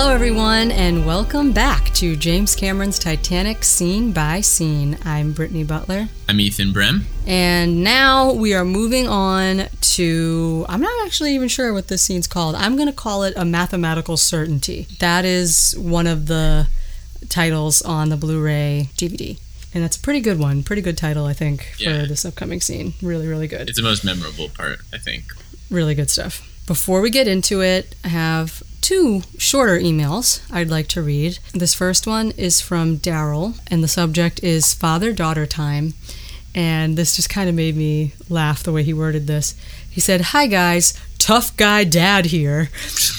Hello, everyone, and welcome back to James Cameron's Titanic Scene by Scene. I'm Brittany Butler. I'm Ethan Brem. And now we are moving on to. I'm not actually even sure what this scene's called. I'm going to call it a mathematical certainty. That is one of the titles on the Blu ray DVD. And that's a pretty good one. Pretty good title, I think, for Yeah. this upcoming scene. Really, really good. It's the most memorable part, I think. really good stuff. Before we get into it, I have two shorter emails I'd like to read. This first one is from Daryl, and the subject is father daughter time. And this just kind of made me laugh the way he worded this. He said, Hi guys, tough guy dad here.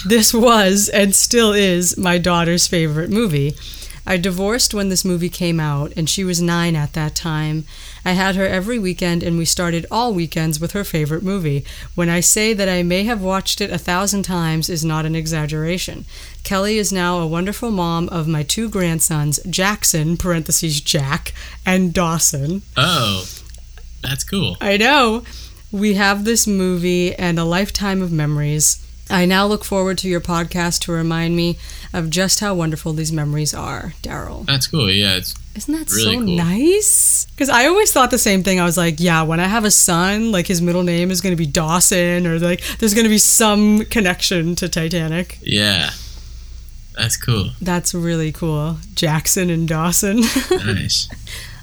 This was and still is my daughter's favorite movie. I divorced when this movie came out, and she was nine at that time. I had her every weekend, and we started all weekends with her favorite movie. When I say that I may have watched it a thousand times is not an exaggeration. Kelly is now a wonderful mom of my two grandsons, Jackson (parentheses Jack) and Dawson. Oh, that's cool. I know. We have this movie and a lifetime of memories. I now look forward to your podcast to remind me of just how wonderful these memories are, Daryl. That's cool. Yeah, it's Isn't that Really so cool. nice? Because I always thought the same thing. I was like, yeah, when I have a son, like his middle name is going to be Dawson, or like there's going to be some connection to Titanic. yeah. That's cool. That's really cool. Jackson and Dawson. Nice.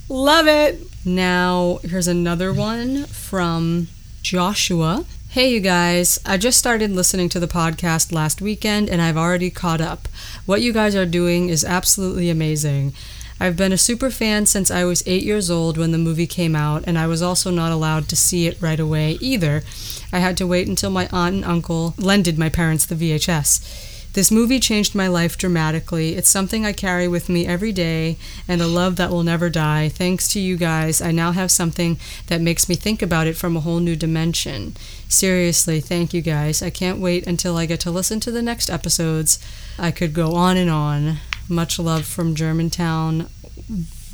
Love it. Now, here's another one from Joshua. Hey, you guys. I just started listening to the podcast last weekend and I've already caught up. What you guys are doing is absolutely amazing. I've been a super fan since I was eight years old when the movie came out, and I was also not allowed to see it right away either. I had to wait until my aunt and uncle lended my parents the VHS. This movie changed my life dramatically. It's something I carry with me every day and a love that will never die. Thanks to you guys, I now have something that makes me think about it from a whole new dimension. Seriously, thank you guys. I can't wait until I get to listen to the next episodes. I could go on and on. Much love from Germantown,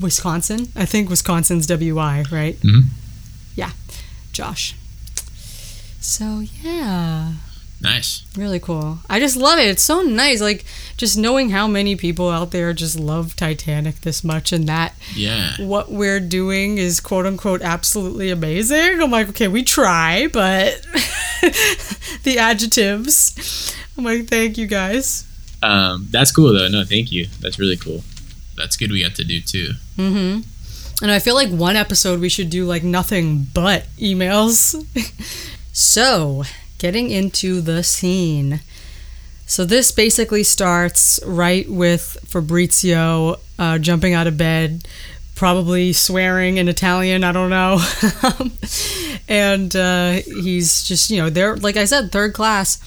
Wisconsin. I think Wisconsin's WI, right? Mhm. Yeah, Josh. So, yeah. Nice. Really cool. I just love it. It's so nice. Like just knowing how many people out there just love Titanic this much and that Yeah. what we're doing is quote unquote absolutely amazing. I'm like, okay, we try, but the adjectives. I'm like, thank you guys. Um, that's cool though. No, thank you. That's really cool. That's good. We got to do too. Mm-hmm. And I feel like one episode we should do like nothing but emails. so, getting into the scene. So this basically starts right with Fabrizio uh, jumping out of bed, probably swearing in Italian. I don't know, and uh, he's just you know they're like I said, third class.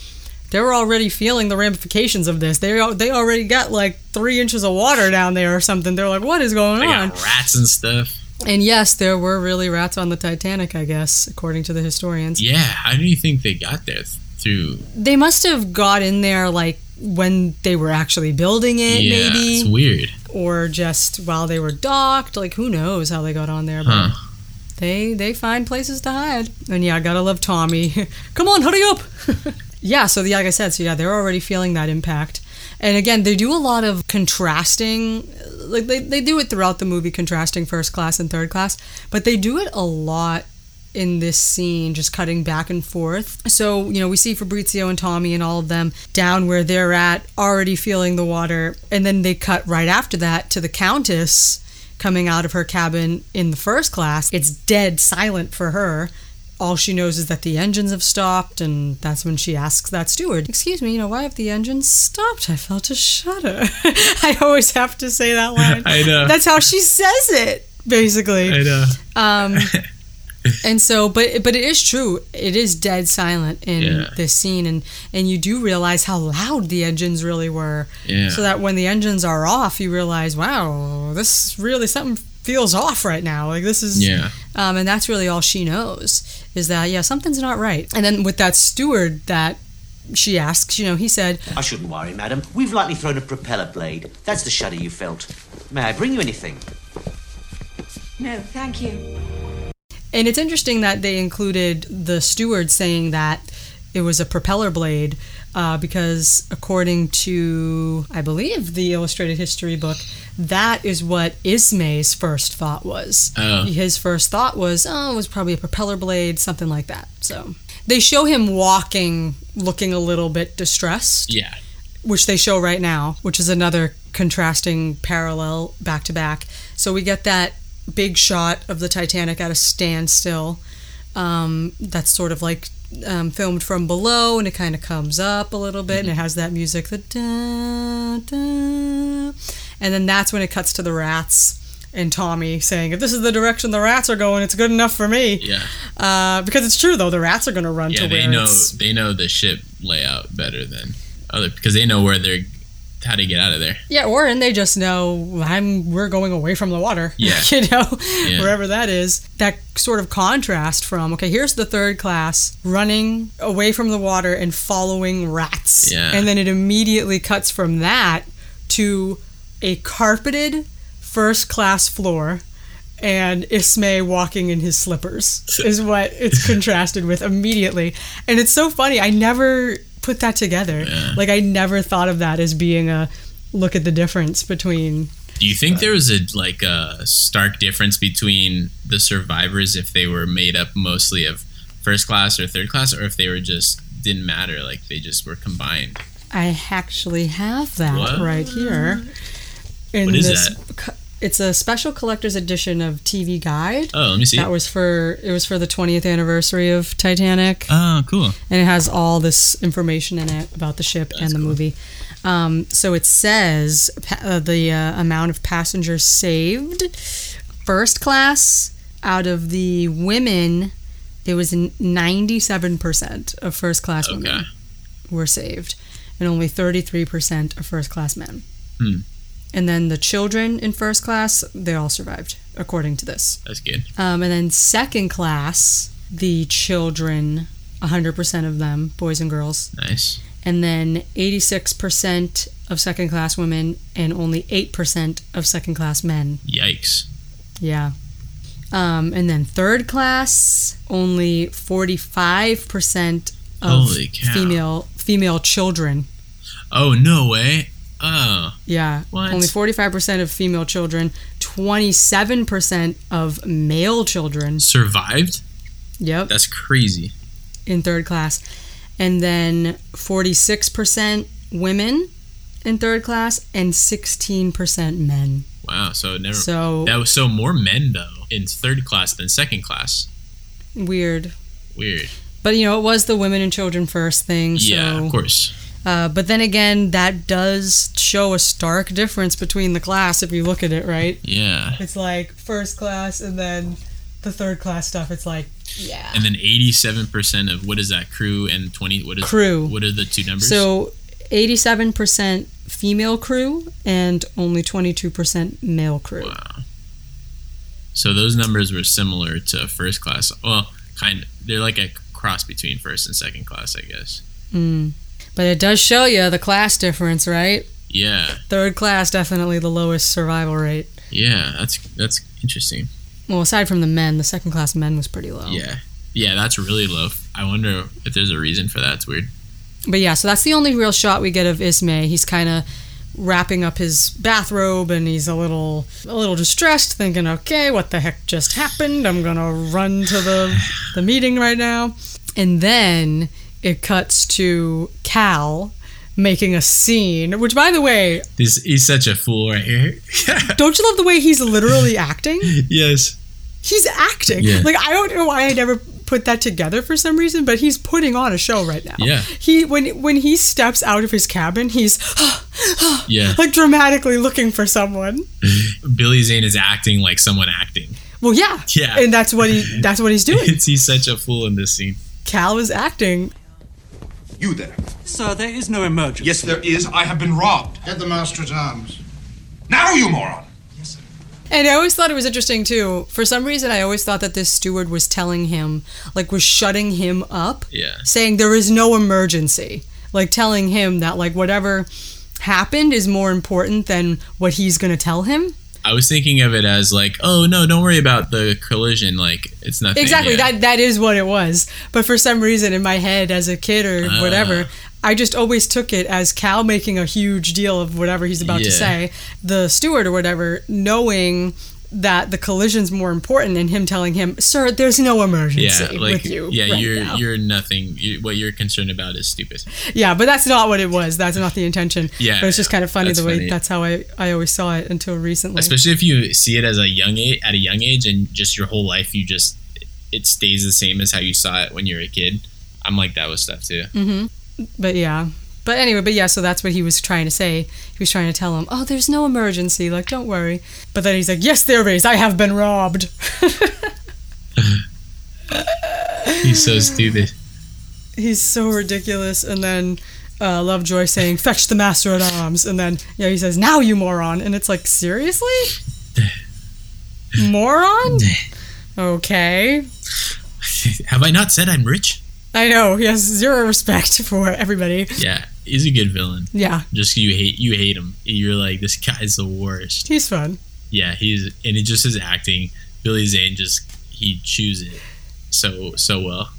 They're already feeling the ramifications of this. They they already got like three inches of water down there or something. They're like, what is going They on? got rats and stuff. And yes, there were really rats on the Titanic, I guess, according to the historians. Yeah. How do you think they got there? Through. They must have got in there like when they were actually building it, yeah. It's weird. or just while they were docked. Like who knows how they got on there? But Huh. they they find places to hide. And yeah, I gotta love Tommy. Come on, hurry up! yeah, so the, like I said, so yeah, they're already feeling that impact. And again, they do a lot of contrasting, like they, they do it throughout the movie, contrasting first class and third class, but they do it a lot in this scene, just cutting back and forth. So, you know, we see Fabrizio and Tommy and all of them down where they're at, already feeling the water. And then they cut right after that to the Countess coming out of her cabin in the first class. It's dead silent for her. All she knows is that the engines have stopped, and that's when she asks that steward, Excuse me, you know, why have the engines stopped? I felt a shudder. I always have to say that line. I know. That's how she says it, basically. I know. Um, and so, but but it is true. It is dead silent in Yeah. this scene, and and you do realize how loud the engines really were. Yeah. So that when the engines are off, you realize, wow, this really something feels off right now. Like this is, Yeah. um, and that's really all she knows is that yeah, something's not right. And then with that steward that she asks, you know, he said, I shouldn't worry, madam. We've lightly thrown a propeller blade. That's the shudder you felt. May I bring you anything? No, thank you. And it's interesting that they included the steward saying that it was a propeller blade uh, because according to I believe the illustrated history book, that is what Ismay's first thought was. Oh. His first thought was, oh, it was probably a propeller blade, something like that. So they show him walking, looking a little bit distressed Yeah. which they show right now, which is another contrasting parallel back to back. So we get that big shot of the Titanic at a standstill. Um, that's sort of like um, filmed from below, and it kind of comes up a little bit, and it has that music, the da, da, and then that's when it cuts to the rats. And Tommy saying, "If this is the direction the rats are going, it's good enough for me." Yeah. Uh, because it's true, though. The rats are going to run Yeah. to They know they know the ship layout better than other because they know where they're how to get out of there. Yeah, or and they just know I'm we're going away from the water. Yeah. you know, Yeah. wherever that is. That sort of contrast from okay, here's the third class running away from the water and following rats. Yeah. And then it immediately cuts from that to a carpeted first class floor and Ismay walking in his slippers is what it's contrasted with immediately. And it's so funny. I never put that together. Yeah. Like I never thought of that as being a look at the difference between Do you think there was a like a stark difference between the survivors if they were made up mostly of first class or third class, or if they were just didn't matter, like they just were combined? I actually have that What? right here. In What is this co- it's a special collector's edition of TV Guide. Oh, let me see. That was for it was for the 20th anniversary of Titanic. oh, cool. and it has all this information in it about the ship and the cool. movie. Um, so it says uh, the uh, amount of passengers saved. First class, out of the women, it was 97% of first class Okay. women were saved, and only 33% of first class men. Hmm. And then the children in first class, they all survived, according to this. That's good. Um, and then second class, the children, 100% of them, boys and girls. Nice. And then 86% of second class women and only 8% of second class men. Yikes. Yeah. Um, and then third class, only 45% of female female children. Oh no way. Oh, Yeah. What? Only 45% of female children, 27% of male children. survived. Yep. That's crazy. in third class, and then 46% women in third class and 16% men. Wow. So it never. So that was so more men though in third class than second class. weird. Weird. But you know, it was the women and children first thing. So, yeah, of course. Uh, but then again, that does show a stark difference between the class if you look at it, right? Yeah. It's like first class and then the third class stuff. It's like, yeah. And then eighty-seven percent of what is that crew and twenty? What is Crew. What are the two numbers? So 87% female crew and only 22% male crew. Wow. So those numbers were similar to first class. Well, kind of. They're like a cross between first and second class, I guess. Mm. But it does show you the class difference, right? Yeah. Third class definitely the lowest survival rate. Yeah. That's that's interesting. Well, aside from the men, the second class men was pretty low. Yeah. Yeah, that's really low. I wonder if there's a reason for that. It's weird. But yeah, so that's the only real shot we get of Ismay. He's kind of wrapping up his bathrobe and he's a little a little distressed thinking, "Okay, what the heck just happened? I'm going to run to the the meeting right now." And then it cuts to Cal making a scene, which by the way, He's, he's such a fool right here. don't you love the way he's literally acting? yes. He's acting. Yeah. Like I don't know why I never put that together for some reason, but he's putting on a show right now. Yeah. He when when he steps out of his cabin, he's Yeah. like dramatically looking for someone. Billy Zane is acting like someone acting. Well, yeah. Yeah. And that's what he that's what he's doing. He's such a fool in this scene. Cal is acting. You there. Sir, there is no emergency. Yes, there is. I have been robbed. Get the master at arms. Now, you moron! Yes, sir. And I always thought it was interesting too. For some reason I always thought that this steward was telling him like was shutting him up. Yeah. saying there is no emergency like telling him that like whatever happened is more important than what he's going to tell him I was thinking of it as like, oh no, don't worry about the collision. Like it's nothing. Exactly. yeah. That that is what it was. But for some reason in my head as a kid or Ah. whatever, I just always took it as Cal making a huge deal of whatever he's about to say. The steward or whatever knowing that the collision's more important and him telling him, "Sir, there's no emergency yeah, like with you." yeah, right you're now." you're nothing. You, what you're concerned about is stupid. Yeah, but that's not what it was. That's not the intention. Yeah, But it's just kind of funny the way funny. that's how I, I always saw it until recently. Especially if you see it as a young age, at a young age, and just your whole life, you just it stays the same as how you saw it when you were a kid. I'm like that with stuff too. Mm. But yeah. But anyway, but yeah, so that's what he was trying to say. He was trying to tell him, oh, there's no emergency. Like, don't worry. But then he's like, yes, there is. I have been robbed. He's so stupid. he's so ridiculous. And then uh, Lovejoy saying, fetch the master at arms. And then, yeah, he says, now you moron. And it's like, seriously? moron? Okay. Have I not said I'm rich? I know. He has zero respect for everybody. Yeah, he's a good villain. Yeah, Just you hate you hate him. You're like this guy's the worst. he's fun. Yeah, he's and it just his acting. Billy Zane just he chews it so so well.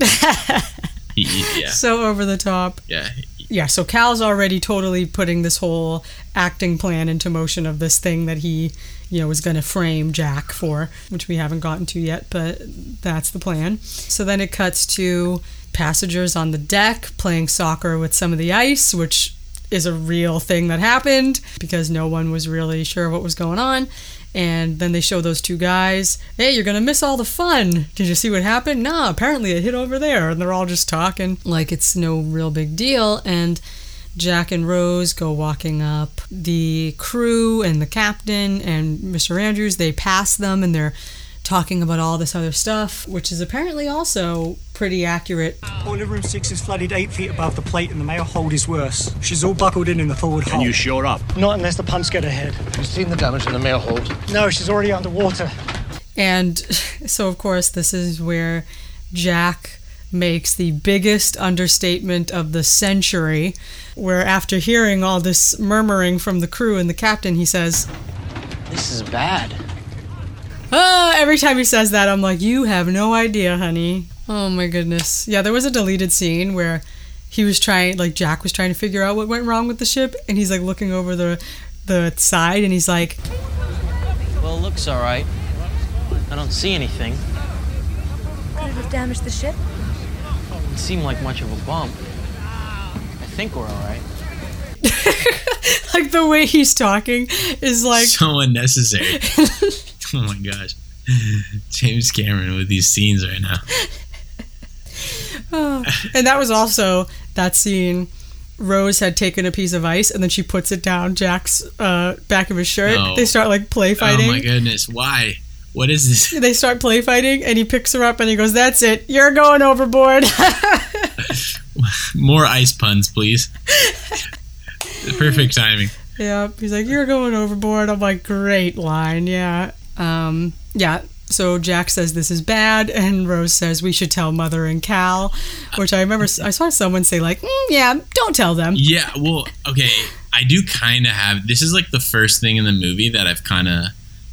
He, he- yeah, So over the top. yeah. yeah, so Cal's already totally putting this whole acting plan into motion of this thing that he, you know, is going to frame Jack for, which we haven't gotten to yet, but that's the plan. So then it cuts to passengers on the deck playing soccer with some of the ice, which is a real thing that happened because no one was really sure what was going on. And then they show those two guys. Hey, you're gonna miss all the fun. Did you see what happened? Nah, apparently it hit over there. And they're all just talking like it's no real big deal. And Jack and Rose go walking up. The crew and the captain and Mr. Andrews, they pass them and they're talking about all this other stuff, which is apparently also pretty accurate. Boiler room six is flooded eight feet above the plate, and the mail hold is worse. She's all buckled in in the forward hold. Can hull. you shore up? Not unless the pumps get ahead. You've seen the damage in the mail hold. No, she's already underwater. And so, of course, this is where Jack makes the biggest understatement of the century, where after hearing all this murmuring from the crew and the captain, he says, This is bad. Ah, every time he says that, I'm like, you have no idea, honey. Oh my goodness. Yeah, there was a deleted scene where he was trying, like, Jack was trying to figure out what went wrong with the ship, and he's like looking over the the side, and he's like, Well, it looks alright. I don't see anything. Could it have damaged the ship? It seemed like much of a bump. I think we're alright. like the way he's talking is like, so unnecessary. oh my gosh, James Cameron with these scenes right now. Oh. and that was also that scene. Rose had taken a piece of ice and then she puts it down Jack's uh, back of his shirt. No. They start like play fighting. Oh my goodness, why? What is this? they start play fighting and he picks her up and he goes, That's it, you're going overboard. More ice puns, please. Perfect timing. yeah. He's like, You're going overboard. I'm like, Great line. Yeah. Um, yeah. So Jack says this is bad, and Rose says we should tell Mother and Cal, which I remember I saw someone say like, "Mm, "Yeah, don't tell them." Yeah, well, okay. I do kind of have. This is like the first thing in the movie that I've kind of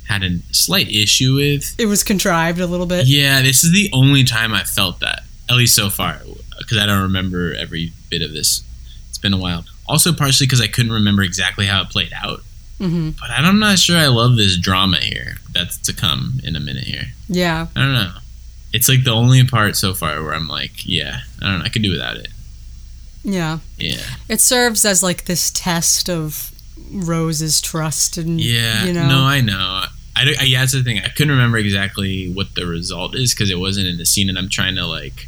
had a slight issue with. It was contrived a little bit. Yeah, this is the only time I felt that, at least so far, because I don't remember every bit of this. It's been a while. Also, partially because I couldn't remember exactly how it played out. Hmm But I'm not sure I love this drama here that's to come in a minute here. Yeah. I don't know. It's like the only part so far where I'm like, yeah, I don't know. I could do without it. Yeah. Yeah. It serves as like this test of Rose's trust and Yeah. you know. No, I know. I, I, yeah, that's the thing. I couldn't remember exactly what the result is because it wasn't in the scene, and I'm trying to like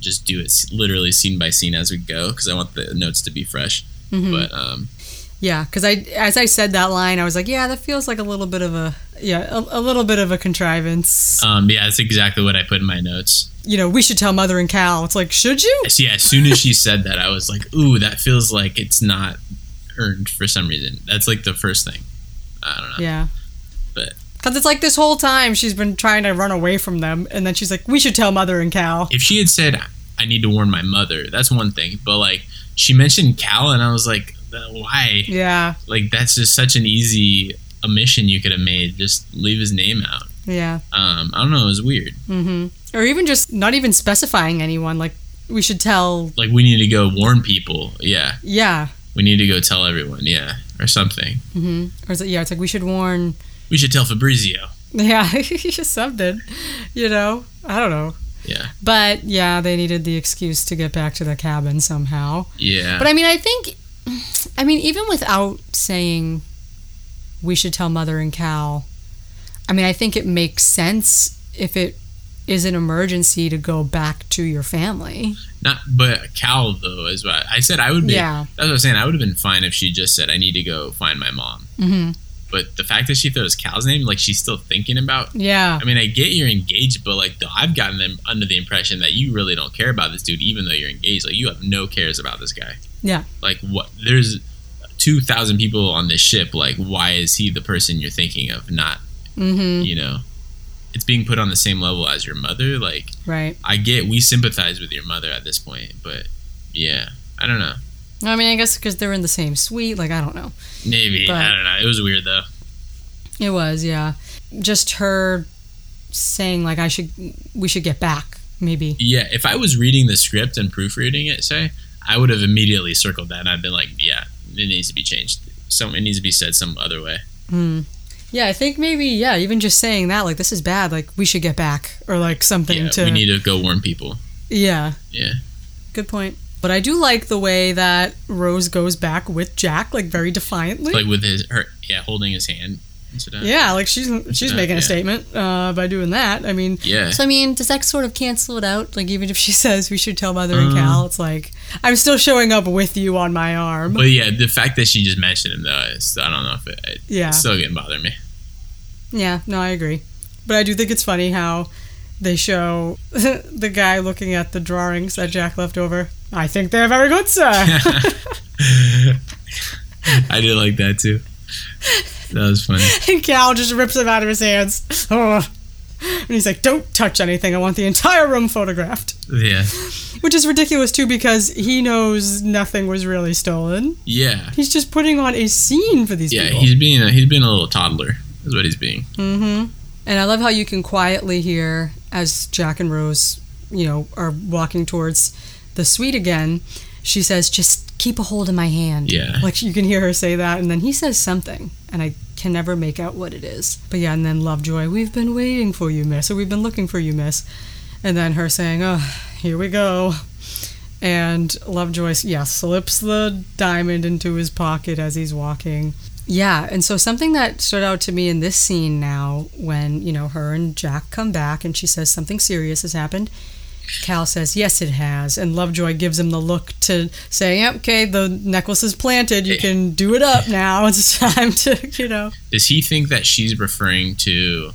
just do it literally scene by scene as we go because I want the notes to be fresh. Mhm. But um, Yeah, because I, as I said that line, I was like, yeah, that feels like a little bit of a, yeah, a, a little bit of a contrivance. um, yeah, that's exactly what I put in my notes. You know, we should tell Mother and Cal. It's like, should you? Yeah, as soon as she said that, I was like, ooh, that feels like it's not earned for some reason. That's like the first thing. I don't know. Yeah. But Because it's like this whole time she's been trying to run away from them, and then she's like, we should tell Mother and Cal. if she had said, I need to warn my mother, that's one thing. But like, she mentioned Cal, and I was like, why? Yeah. Like, that's just such an easy omission you could have made. Just leave his name out. Yeah. Um, I don't know. It was weird. Mm-hmm. Or even just not even specifying anyone. Like, we should tell. Like we need to go warn people. Yeah, Yeah. we need to go tell everyone. Yeah, or something. Mm-hmm. Or is it, yeah, it's like we should warn. We should tell Fabrizio. Yeah, He just something. You know? I don't know. Yeah, But yeah, they needed the excuse to get back to the cabin somehow. yeah. But I mean, I think, I mean, even without saying we should tell Mother and Cal, I mean, I think it makes sense if it is an emergency to go back to your family. Not, but Cal though is what I said. I would be. Yeah. That's what I was saying. I would have been fine if she just said, "I need to go find my mom." hmm But the fact that she throws Cal's name, like she's still thinking about. Yeah. I mean, I get you're engaged, but like though I've gotten them under the impression that you really don't care about this dude, even though you're engaged. Like you have no cares about this guy. Yeah. Like what? There's two thousand people on this ship. Like why is he the person you're thinking of? Not hmm you know. It's being put on the same level as your mother. Like Right. I get, we sympathize with your mother at this point, but yeah, I don't know. I mean, I guess because they're in the same suite. Like, I don't know. Maybe But- I don't know. It was weird though. It was, yeah. Just her saying, like, I should, we should get back, maybe. Yeah, if I was reading the script and proofreading it, say, I would have immediately circled that and I'd been like, yeah, it needs to be changed. Some it needs to be said some other way. Hmm. Yeah, I think maybe, yeah, even just saying that, like, this is bad, like, we should get back, or like something Yeah, to. we need to go warn people. yeah, Yeah, good point. But I do like the way that Rose goes back with Jack, like, very defiantly. like with his her, yeah, holding his hand. and yeah, like she's she's Yeah, making a yeah. statement uh, by doing that. I mean, yeah. so I mean, does that sort of cancel it out? Like, even if she says we should tell Mother and Uh. Cal, it's like I'm still showing up with you on my arm. But yeah, the fact that she just mentioned him though, is, I don't know if it, it Yeah. it's still getting bother me. Yeah, no, I agree. But I do think it's funny how they show the guy looking at the drawings that Jack left over. I think they're very good, sir. I did like that too. That was funny. and Cal just rips them out of his hands. Ugh. And he's like, don't touch anything. I want the entire room photographed. Yeah, Which is ridiculous, too, because he knows nothing was really stolen. yeah, He's just putting on a scene for these yeah. people. He's being a, he's being a little toddler. Is what he's being. Mm-hmm. And I love how you can quietly hear as Jack and Rose, you know, are walking towards the suite again. She says, "Just keep a hold of my hand." Yeah. like you can hear her say that, and then he says something, and I can never make out what it is. But yeah, and then Lovejoy, "We've been waiting for you, Miss," or "We've been looking for you, Miss," and then her saying, "Oh, here we go." And Lovejoy, yeah, slips the diamond into his pocket as he's walking. Yeah, and so something that stood out to me in this scene now, when you know her and Jack come back, and she says something serious has happened. Cal says, "Yes, it has," and Lovejoy gives him the look to say, "Okay, the necklace is planted. You can do it up now. It's time to, you know." Does he think that she's referring to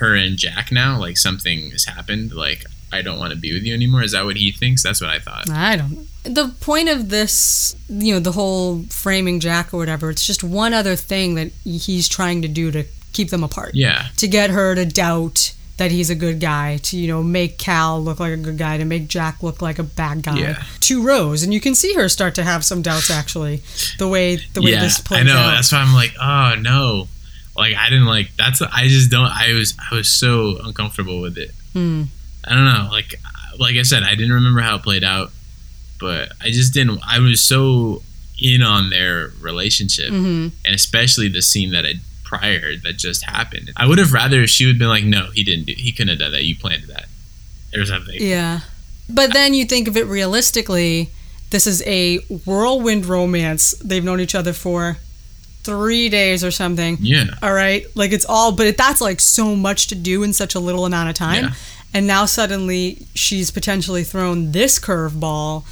her and Jack now? Like something has happened? Like I don't want to be with you anymore? Is that what he thinks? That's what I thought. I don't know. The point of this, you know, the whole framing Jack or whatever, it's just one other thing that he's trying to do to keep them apart. Yeah. To get her to doubt that he's a good guy, to, you know, make Cal look like a good guy, to make Jack look like a bad guy. Yeah. To Rose. And you can see her start to have some doubts actually, the way the way yeah, this plays out. I know. out. That's why I'm like, oh no. Like I didn't like that's I just don't I was I was so uncomfortable with it. Hmm. I don't know. Like like I said, I didn't remember how it played out, but I just didn't I was so in on their relationship Mhm. and especially the scene that had prior that just happened. I would have rather if she would have been like, No, he didn't do he couldn't have done that. You planned that. Or something. Yeah. But then you think of it realistically, this is a whirlwind romance. They've known each other for three days or something. Yeah. All right. Like it's all, but that's like so much to do in such a little amount of time. Yeah. And now suddenly she's potentially thrown this curveball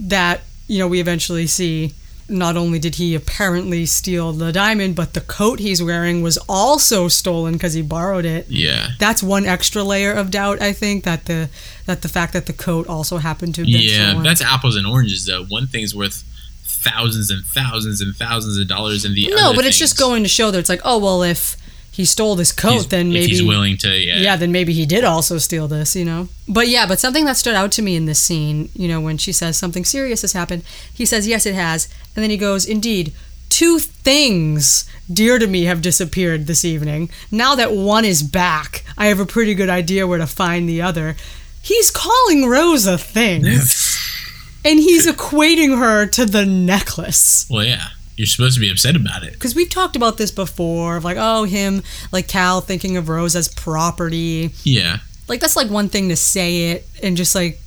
that, you know, we eventually see. Not only did he apparently steal the diamond, but the coat he's wearing was also stolen because he borrowed it Yeah. that's one extra layer of doubt I think that the that the fact that the coat also happened to Yeah, stolen. that's apples and oranges though. One thing's worth thousands and thousands and thousands of dollars and the no but it's just going to show that it's like oh well if he stole this coat he's- then if maybe he's willing to yeah. yeah then maybe he did also steal this you know but yeah but something that stood out to me in this scene you know when she says something serious has happened he says yes it has and then he goes indeed two things dear to me have disappeared this evening. Now that one is back, I have a pretty good idea where to find the other. He's calling Rose a thing. and he's equating her to the necklace. Well, yeah. You're supposed to be upset about it. Because we've talked about this before of like, oh, him, like Cal thinking of Rose as property. Yeah. Like, that's like one thing to say it and just like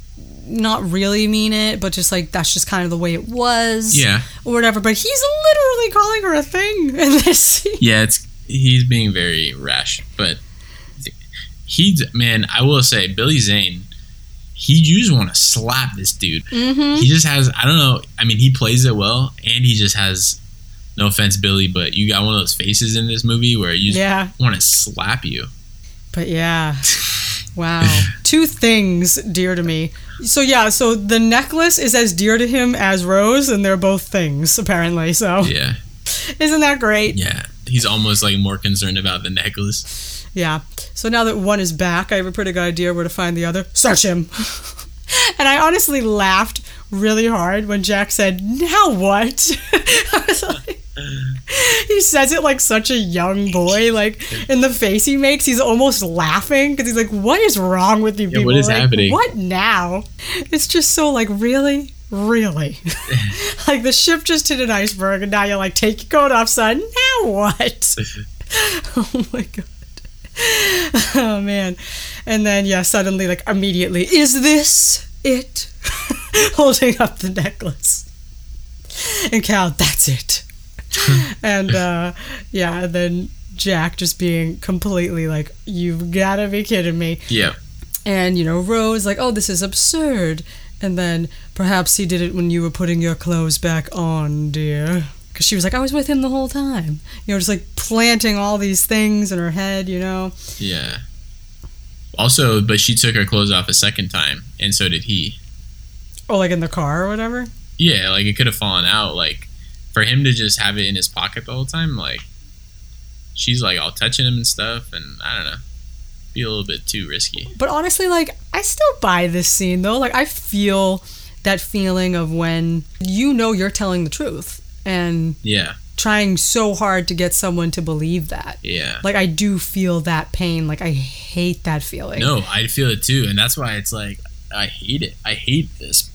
not really mean it, but just like that's just kind of the way it was. Yeah. Or whatever. But he's literally calling her a thing in this scene. Yeah, it's he's being very rash, but he's man. I will say, Billy Zane. He you just want to slap this dude. Mm-hmm. He just has I don't know. I mean, he plays it well, and he just has. No offense, Billy, but you got one of those faces in this movie where you just Yeah. want to slap you. But yeah. Wow. Two things dear to me. So yeah, so the necklace is as dear to him as Rose, and they're both things, apparently. So Yeah, isn't that great? yeah. He's almost like more concerned about the necklace. Yeah. So now that one is back, I have a pretty good idea where to find the other. Search him. and I honestly laughed really hard when Jack said, Now what? I was like, he says it like such a young boy. Like in the face he makes, he's almost laughing because he's like, What is wrong with you Yeah, people? what is Like, happening? What now? It's just so like, really? Really? like the ship just hit an iceberg and now you're like, Take your coat off, son. Now what? oh my god. oh man. And then yeah, suddenly like immediately, is this it? Holding up the necklace. And Cal, that's it. and uh yeah, and then Jack just being completely like, You've gotta be kidding me. Yeah, And you know, Rose like, Oh, this is absurd. And then perhaps he did it when you were putting your clothes back on, dear. Because she was like, I was with him the whole time. You know, just like planting all these things in her head, you know? yeah. Also, but she took her clothes off a second time, and so did he. Oh, like in the car or whatever? Yeah, like it could have fallen out. Like for him to just have it in his pocket the whole time, like she's like all touching him and stuff, and I don't know, be a little bit too risky. But honestly, like, I still buy this scene though. Like, I feel that feeling of when you know you're telling the truth and Yeah, trying so hard to get someone to believe that. yeah. Like, I do feel that pain. Like, I hate that feeling. No, I feel it too, and that's why it's like I hate it. I hate this.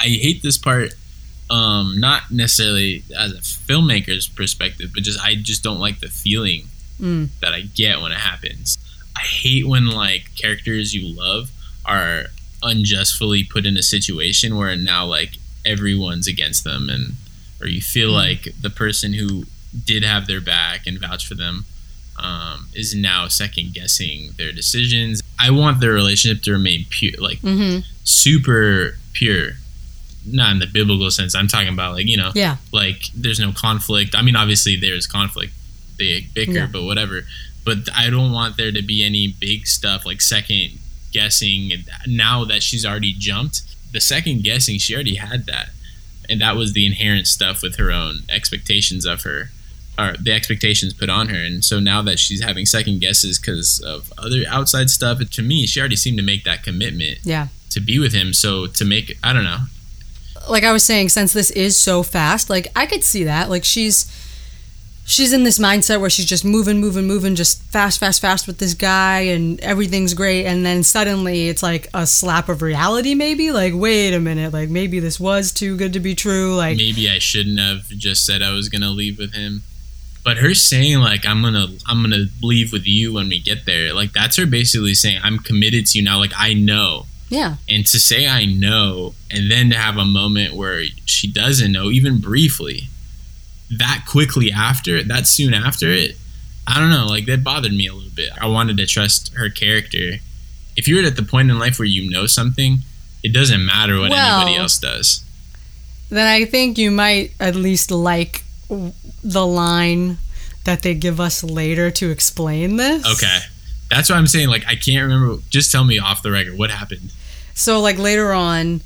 I hate this part. Um, not necessarily as a filmmaker's perspective, but just I just don't like the feeling Mm. that I get when it happens. I hate when like characters you love are unjustly put in a situation where now like everyone's against them and or you feel Mm. like the person who did have their back and vouch for them um, is now second guessing their decisions. I want their relationship to remain pure, like Mm-hmm. super pure. Not in the biblical sense. I'm talking about like you know, Yeah. like there's no conflict. I mean, obviously there's conflict. They bicker, Yeah. but whatever. But I don't want there to be any big stuff like second guessing. Now that she's already jumped, the second guessing she already had that, and that was the inherent stuff with her own expectations of her, or the expectations put on her. And so now that she's having second guesses because of other outside stuff, to me, she already seemed to make that commitment Yeah. to be with him. So to make, I don't know, like I was saying, since this is so fast, like I could see that. Like she's she's in this mindset where she's just moving, moving, moving, just fast, fast, fast with this guy, and everything's great. And then suddenly it's like a slap of reality, maybe. Like, wait a minute, like maybe this was too good to be true. Like, maybe I shouldn't have just said I was gonna leave with him. But her saying like I'm gonna I'm gonna leave with you when we get there, like that's her basically saying I'm committed to you now. Like I know, yeah, and to say I know, and then to have a moment where she doesn't know, even briefly, that quickly after, that soon after it, I don't know. Like that bothered me a little bit. I wanted to trust her character. If you're at the point in life where you know something, it doesn't matter what Well- anybody else does. then I think you might at least like the line that they give us later to explain this. Okay. That's what I'm saying. Like, I can't remember. Just tell me off the record what happened. So like later on,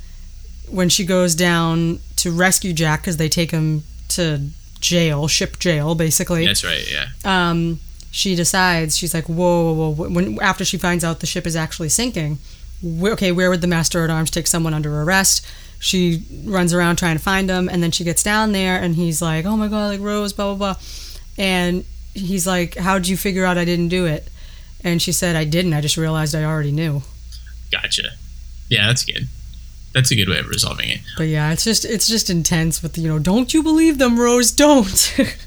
when she goes down to rescue Jack because they take him to jail, ship jail, basically. That's right. Yeah. Um, she decides she's like, whoa, whoa, whoa. When after she finds out the ship is actually sinking, wh- okay, where would the master at arms take someone under arrest? she runs around trying to find him, and then she gets down there, and he's like, "Oh my god, like Rose, blah blah blah," and he's like, "How'd you figure out I didn't do it?" And she said, "I didn't. I just realized I already knew." Gotcha. Yeah, that's good. That's a good way of resolving it. But yeah, it's just it's just intense with you know, don't you believe them, Rose? Don't.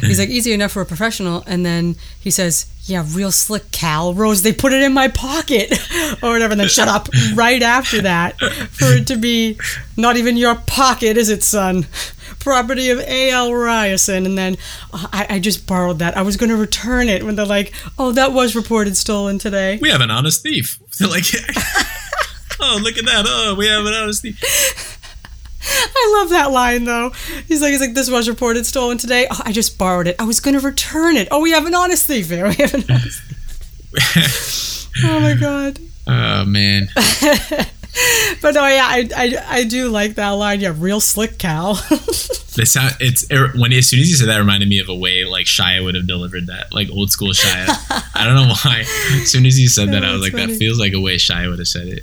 He's like easy enough for a professional, and then he says, "Yeah, real slick, Cal Rose. They put it in my pocket, or whatever." And then shut up right after that for it to be not even your pocket, is it, son? Property of A.L. Ryerson, and then uh, I, I just borrowed that. I was going to return it when they're like, "Oh, that was reported stolen today." We have an honest thief. They're like, oh, look at that. Oh, we have oh, an honesty. I love that line though. He's like, he's like, this was reported stolen today. Oh, I just borrowed it. I was going to return it. Oh, we have an honesty here. We have an honesty. oh my god. Oh man. But no, yeah, I, I, I do like that line. Yeah, real slick, Cal. The sound it's it, when as soon as you said that reminded me of a way like Shia would have delivered that, like old school Shia. I don't know why. As soon as you said that, I was like, funny. that feels like a way Shia would have said it.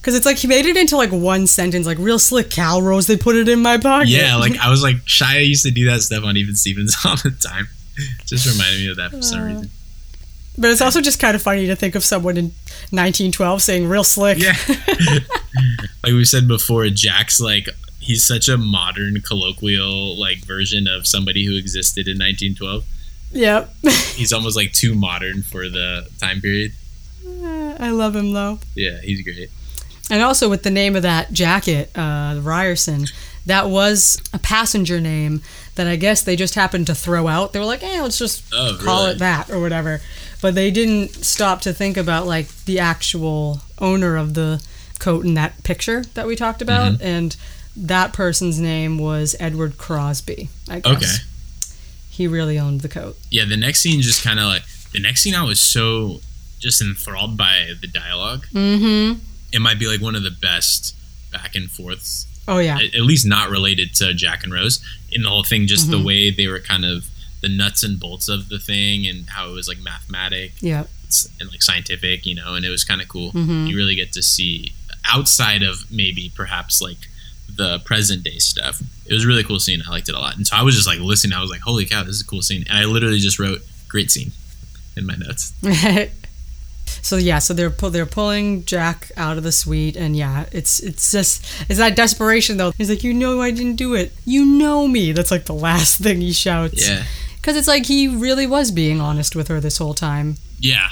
Because it's like he made it into like one sentence, like real slick, Cal Rose. They put it in my pocket. Yeah, like I was like Shia used to do that stuff on Even Stevens all the time. Just reminded me of that for some uh, reason. But it's also just kind of funny to think of someone in 1912 saying real slick. Yeah. like we said before, Jack's like he's such a modern colloquial like version of somebody who existed in 1912. Yep. He's almost like too modern for the time period. Uh, I love him though. Yeah, he's great. And also with the name of that jacket, uh, Ryerson, that was a passenger name that I guess they just happened to throw out. They were like, "Eh, let's just Oh, call really? it that or whatever." But they didn't stop to think about like the actual owner of the coat in that picture that we talked about, Mm-hmm. and that person's name was Edward Crosby. I guess Okay. he really owned the coat. Yeah, the next scene just kind of like the next scene I was so just enthralled by the dialogue. Mm-hmm. It might be like one of the best back and forths Oh yeah. at at least not related to Jack and Rose in the whole thing. Just Mm-hmm. the way they were kind of the nuts and bolts of the thing and how it was like mathematic yeah. and like scientific, you know, and it was kind of cool. Mm-hmm. You really get to see outside of maybe perhaps like the present day stuff. It was a really cool scene. I liked it a lot. And so I was just like listening. I was like, holy cow, this is a cool scene. And I literally just wrote great scene in my notes. so yeah, so they're pull, they're pulling Jack out of the suite, and yeah, it's it's just it's that desperation though. He's like, you know, I didn't do it. You know me. That's like the last thing he shouts. Yeah. Because it's like he really was being honest with her this whole time. Yeah.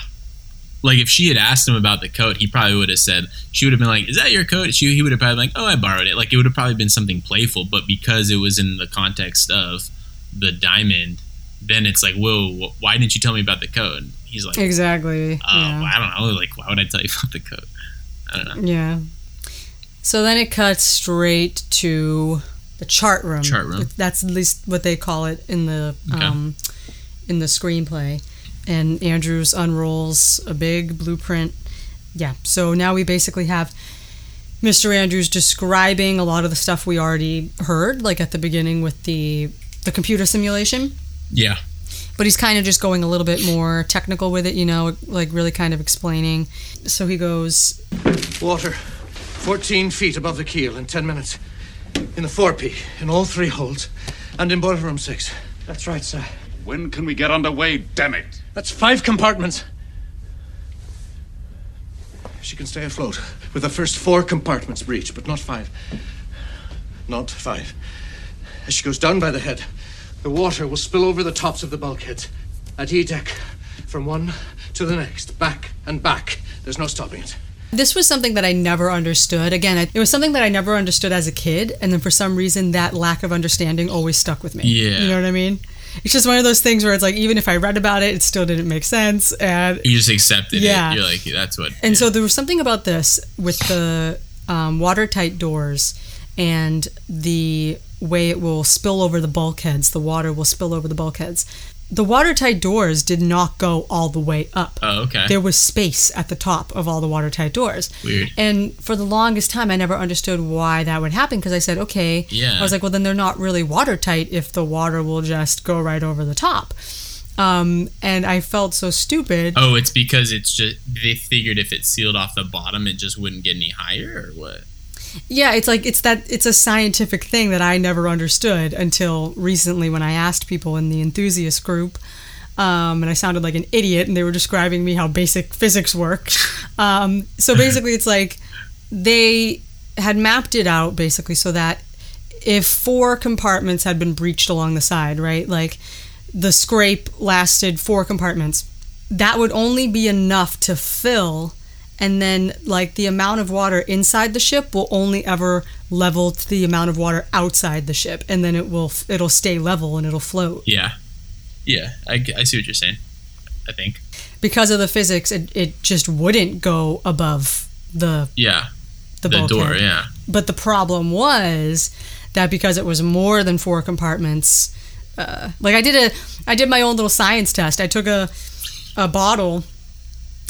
Like if she had asked him about the coat, he probably would have said she would have been like, "Is that your coat?" She he would have probably been like, "Oh, I borrowed it." Like it would have probably been something playful, but because it was in the context of the diamond, then it's like, "Whoa, why didn't you tell me about the code? He's like, Exactly. "Oh, yeah. I don't know. Like, why would I tell you about the code? I don't know. Yeah. So then it cuts straight to the chart room. Chart room. That's at least what they call it in the Okay. um, in the screenplay. And Andrews unrolls a big blueprint. Yeah. So now we basically have Mr. Andrews describing a lot of the stuff we already heard, like at the beginning with the the computer simulation Yeah. but he's kind of just going a little bit more technical with it, you know, like really kind of explaining. So he goes, Water, 14 feet above the keel in 10 minutes. In the forepeak, in all three holds, and in boiler room 6. That's right, sir. When can we get underway, damn it? That's five compartments. She can stay afloat with the first four compartments breached, but not five. Not five. As she goes down by the head, the water will spill over the tops of the bulkheads at E deck from one to the next, back and back. There's no stopping it. This was something that I never understood. Again, it was something that I never understood as a kid, and then for some reason, that lack of understanding always stuck with me. Yeah. You know what I mean? It's just one of those things where it's like, even if I read about it, it still didn't make sense. And You just accepted Yeah. it. You're like, that's what. And so there was something about this with the um, watertight doors and the way it will spill over the bulkheads. The water will spill over the bulkheads. The watertight doors did not go all the way up. Oh, okay. There was space at the top of all the watertight doors. Weird. And for the longest time, I never understood why that would happen because I said, okay. Yeah. I was like, well, then they're not really watertight if the water will just go right over the top. Um, and I felt so stupid. Oh, it's because it's just they figured if it sealed off the bottom, it just wouldn't get any higher, or what? Yeah, it's like it's that it's a scientific thing that I never understood until recently when I asked people in the enthusiast group. Um, and I sounded like an idiot, and they were describing me how basic physics work. Um, so basically, it's like they had mapped it out basically so that if four compartments had been breached along the side, right, like the scrape lasted four compartments, that would only be enough to fill and then like the amount of water inside the ship will only ever level to the amount of water outside the ship and then it will it'll stay level and it'll float Yeah, yeah, I, I see what you're saying. I think. because of the physics it, it just wouldn't go above the Yeah, the, the door. Yeah, but the problem was that because it was more than four compartments uh, like i did a i did my own little science test i took a a bottle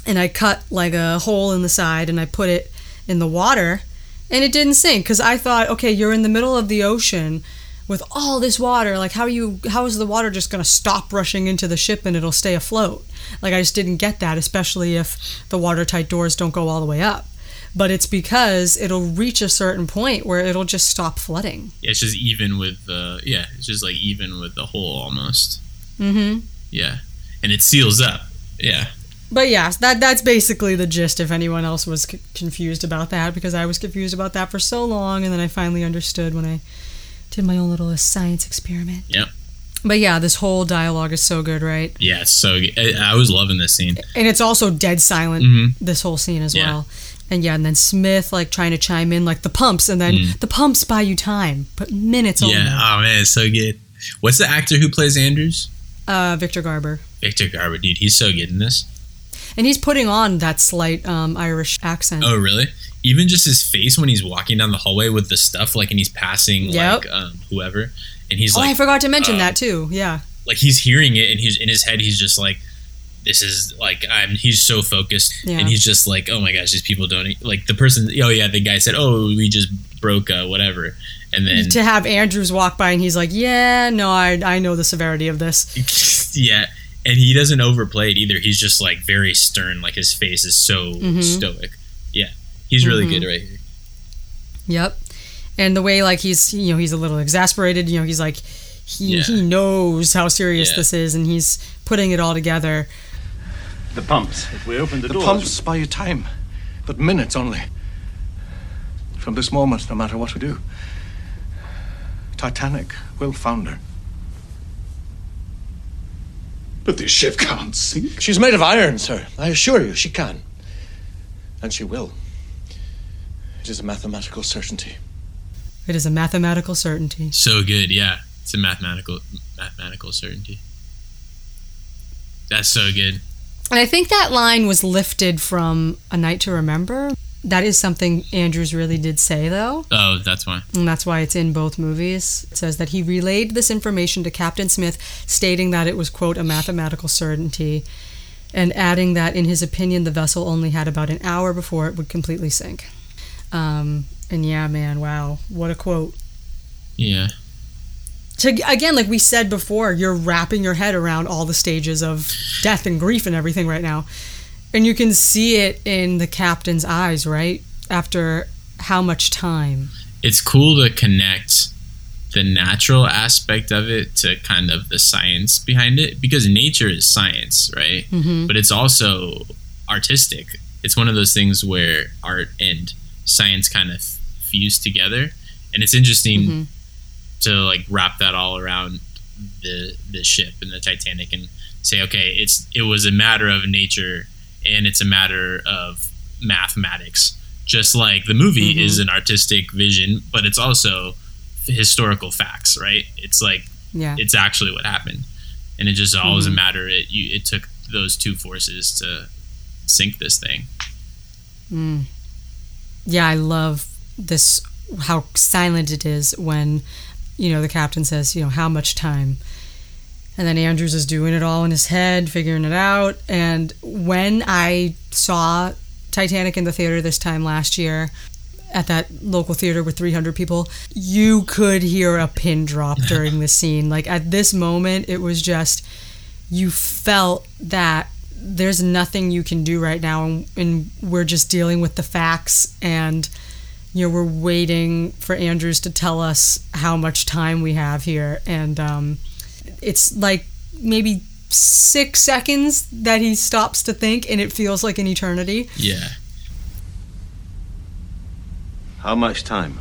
and i cut like a hole in the side and i put it in the water and it didn't sink because i thought okay you're in the middle of the ocean with all this water like how are you how is the water just going to stop rushing into the ship and it'll stay afloat like i just didn't get that especially if the watertight doors don't go all the way up but it's because it'll reach a certain point where it'll just stop flooding yeah. It's just even with the yeah. It's just like even with the hole almost. mm-hmm Yeah, and it seals up. Yeah, but yeah that that's basically the gist if anyone else was c- confused about that because i was confused about that for so long and then i finally understood when i did my own little science experiment Yep. but yeah this whole dialogue is so good right yeah. It's so good. I, I was loving this scene. and it's also dead silent Mhm. this whole scene as Yeah. well and yeah and then smith like trying to chime in like the pumps and then Mm. the pumps buy you time but minutes only Yeah. Oh man, it's so good. What's the actor who plays Andrews? uh, victor garber Victor Garber, dude. He's so good in this. And he's putting on that slight um, irish accent Oh really? Even just his face when he's walking down the hallway with the stuff, like, and he's passing Yep. like um, whoever, and he's like oh like, i forgot to mention uh, that too yeah like he's hearing it, and he's in his head, he's just like, this is like, I'm. He's so focused, Yeah. and he's just like, oh my gosh, these people don't e-" like the person. Oh yeah, the guy said, oh, we just broke uh, whatever, and then to have andrews walk by and he's like yeah no i, I know the severity of this yeah and he doesn't overplay it either he's just like very stern like his face is so Mhm. stoic yeah he's really Mhm. good right here Yep. And the way like he's you know he's a little exasperated, you know, he's like he Yeah. he knows how serious Yeah. this is and he's putting it all together. The pumps. If we open the, The doors. pumps buy you time, but minutes only. From this moment, no matter what we do, Titanic will founder. But this ship can't sink. She's made of iron, sir. I assure you, she can. And she will. It is a mathematical certainty. It is a mathematical certainty. so good yeah it's a mathematical mathematical certainty that's so good And I think that line was lifted from A Night to Remember. That is something Andrews really did say though. oh that's why And that's why it's in both movies. It says that he relayed this information to Captain Smith, stating that it was, quote, a mathematical certainty, and adding that, in his opinion, the vessel only had about an hour before it would completely sink. Um, and yeah, man, wow. What a quote. yeah To, again, like we said before, you're wrapping your head around all the stages of death and grief and everything right now. And you can see it in the captain's eyes, right? After how much time? it's cool to connect the natural aspect of it to kind of the science behind it because nature is science right Mhm. but it's also artistic it's one of those things where art and science kind of fuse together and it's interesting Mhm. to like wrap that all around the the ship and the Titanic and say okay it's it was a matter of nature and it's a matter of mathematics just like the movie Mhm. is an artistic vision but it's also historical facts right it's like Yeah. it's actually what happened and it just all was a matter it you it took those two forces to sink this thing Mm. Yeah, I love this how silent it is when you know the captain says, you know, how much time. And then Andrews is doing it all in his head, figuring it out. And when I saw Titanic in the theater this time last year at that local theater with 300 people, you could hear a pin drop during the scene. Like at this moment, it was just you felt that there's nothing you can do right now and, and we're just dealing with the facts and you know, we're waiting for Andrews to tell us how much time we have here. And um, it's like maybe six seconds that he stops to think, and it feels like an eternity. Yeah. How much time?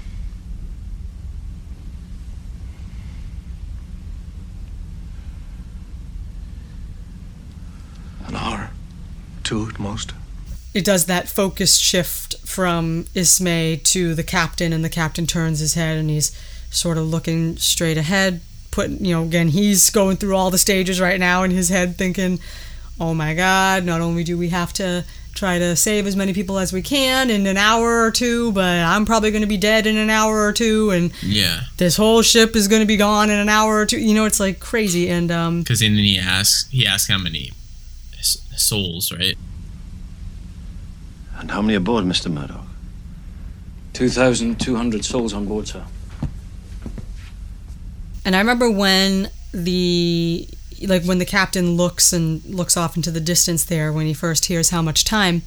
An hour. Two at most. it does that focus shift from Ismay to the captain, and the captain turns his head and he's sort of looking straight ahead. Put you know, again, he's going through all the stages right now in his head, thinking, "Oh my God! Not only do we have to try to save as many people as we can in an hour or two, but I'm probably going to be dead in an hour or two, and Yeah. this whole ship is going to be gone in an hour or two. You know, it's like crazy. And um, Because then he asks, he asks how many souls, right? And how many aboard, Mr. Murdoch? 2,200 souls on board, sir. And I remember when the like when the captain looks and looks off into the distance there when he first hears how much time.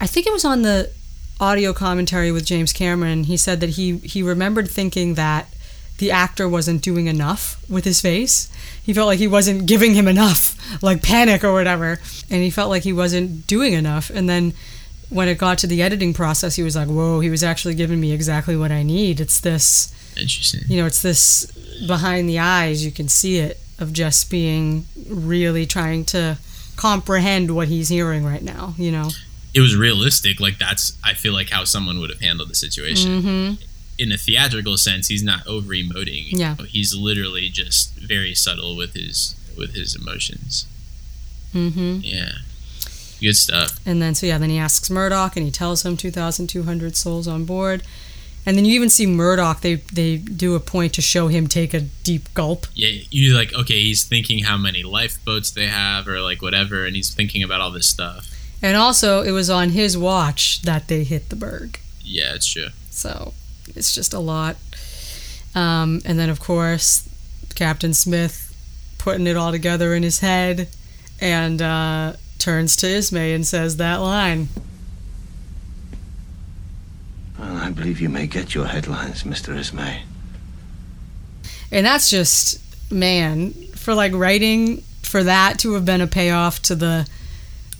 I think it was on the audio commentary with James Cameron. He said that he he remembered thinking that the actor wasn't doing enough with his face. He felt like he wasn't giving him enough, like panic or whatever, and he felt like he wasn't doing enough. And then when it got to the editing process, he was like, "Whoa, he was actually giving me exactly what I need. It's this Interesting. you know, it's this behind the eyes, you can see it of just being really trying to comprehend what he's hearing right now, you know. It was realistic. Like that's, I feel like how someone would have handled the situation. Mhm. In a theatrical sense, he's not over emoting. Yeah. He's literally just very subtle with his with his emotions. Mm-hmm. Yeah. Good stuff. And then so yeah, then he asks Murdoch and he tells him 2200 souls on board. And then you even see Murdoch they they do a point to show him take a deep gulp. Yeah, you're like, okay, he's thinking how many lifeboats they have or like whatever, and he's thinking about all this stuff. And also it was on his watch that they hit the berg. Yeah, it's true. So it's just a lot. Um, and then, of course, Captain Smith putting it all together in his head and uh, turns to Ismay and says that line. Well, I believe you may get your headlines, Mr. Ismay. And that's just, man, for like writing for that to have been a payoff to the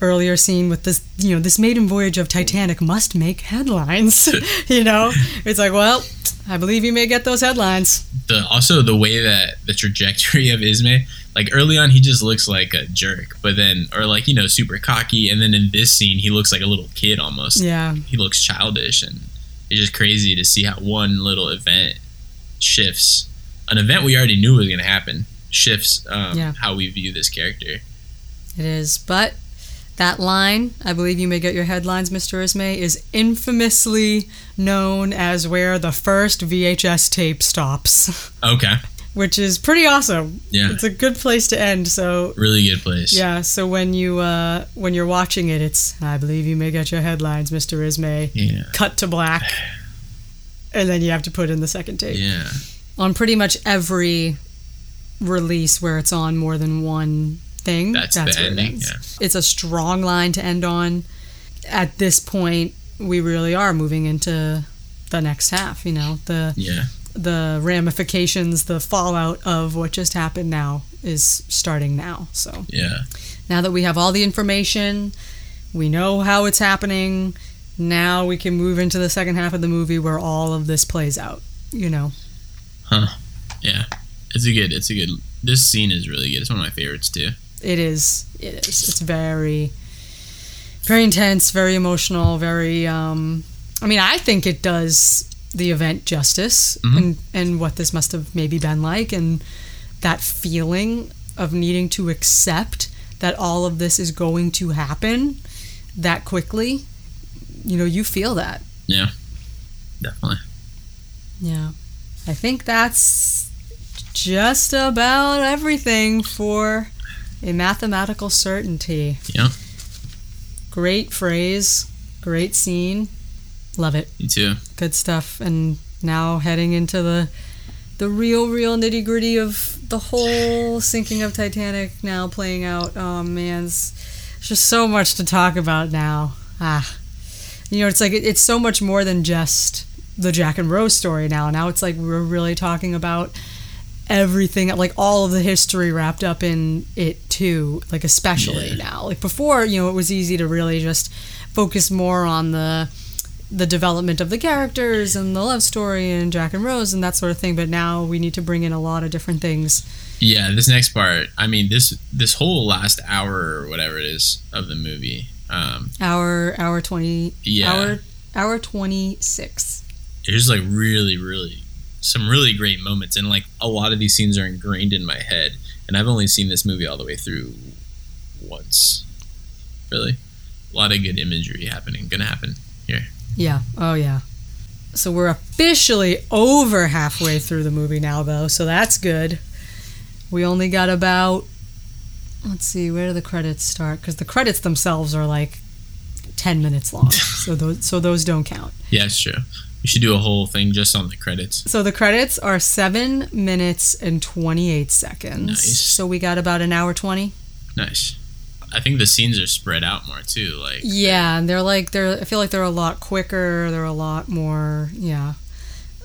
earlier scene with this, you know, this maiden voyage of Titanic must make headlines. you know, it's like, well, I believe you may get those headlines. The also the way that the trajectory of Ismay, like early on, he just looks like a jerk, but then or like you know super cocky, and then in this scene, he looks like a little kid almost. Yeah. he looks childish, and it's just crazy to see how one little event shifts an event we already knew was going to happen shifts um, Yeah. how we view this character. It is, but that line, I believe you may get your headlines, Mr. Ismay, is infamously known as where the first VHS tape stops, Okay, which is pretty awesome. Yeah. It's a good place to end. So really good place. yeah, so when you uh, when you're watching it, it's I believe you may get your headlines, Mr. Ismay. Yeah. Cut to black, and then you have to put in the second tape Yeah. on pretty much every release where it's on more than one thing. That's the where it ending, ends. It's a strong line to end on. At this point, we really are moving into the next half. You know, the Yeah. The ramifications, the fallout of what just happened now is starting now. So Yeah. now that we have all the information, we know how it's happening. Now we can move into the second half of the movie where all of this plays out. You know. Huh. Yeah. It's a good. It's a good. This scene is really good. It's one of my favorites too. It is. It is. It's very, very intense, very emotional, very. Um, I mean, I think it does the event justice Mhm. and and what this must have maybe been like, and that feeling of needing to accept that all of this is going to happen that quickly. You know, you feel that. Yeah. Definitely. Yeah. I think that's just about everything for a mathematical certainty. Yeah. Great phrase, great scene. Love it. Me too. Good stuff. And now heading into the the real, real nitty gritty of the whole sinking of Titanic now playing out. Oh man, it's it's just so much to talk about now. Ah. You know, it's like it- it's so much more than just the Jack and Rose story now. Now it's like we're really talking about everything, like all of the history wrapped up in it too, like especially now. Like before, you know, it was easy to really just focus more on the the development of the characters and the love story and Jack and Rose and that sort of thing, but now we need to bring in a lot of different things. Yeah, this next part. I mean, this this whole last hour or whatever it is of the movie. Um, Hour hour 20 Yeah. hour hour 26. there's like really, really some really great moments, and like a lot of these scenes are ingrained in my head. And I've only seen this movie all the way through once. Really, a lot of good imagery happening. Gonna happen here. Yeah. Oh, yeah. So we're officially over halfway through the movie now, though. So that's good. We only got about. Let's see, where do the credits start? Because the credits themselves are like ten minutes long, so those so those don't count. Yeah, it's true. We should do a whole thing just on the credits. So the credits are seven minutes and twenty eight seconds. Nice. So we got about an hour twenty. Nice. I think the scenes are spread out more too. Like Yeah, and they're like they're. I feel like they're a lot quicker. They're a lot more. Yeah,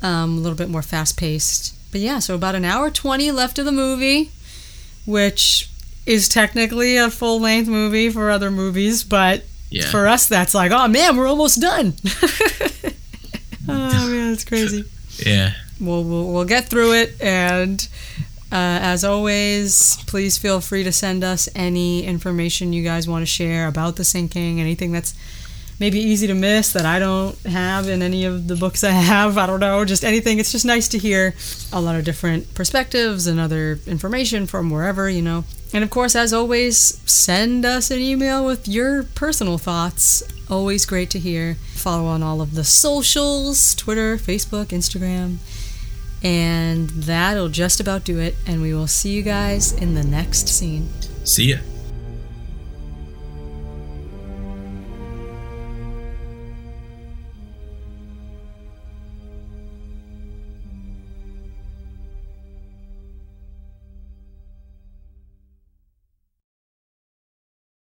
um, a little bit more fast paced. But yeah, so about an hour twenty left of the movie, which is technically a full length movie for other movies, but Yeah. for us that's like, oh man, we're almost done. oh man, it's crazy. yeah. We'll, we'll we'll get through it and uh, as always please feel free to send us any information you guys want to share about the sinking anything that's maybe easy to miss that i don't have in any of the books i have i don't know just anything. It's just nice to hear a lot of different perspectives and other information from wherever you know. And of course as always send us an email with your personal thoughts. Always great to hear. Follow on all of the socials twitter facebook instagram and that'll just about do it. And we will see you guys in the next scene. See ya.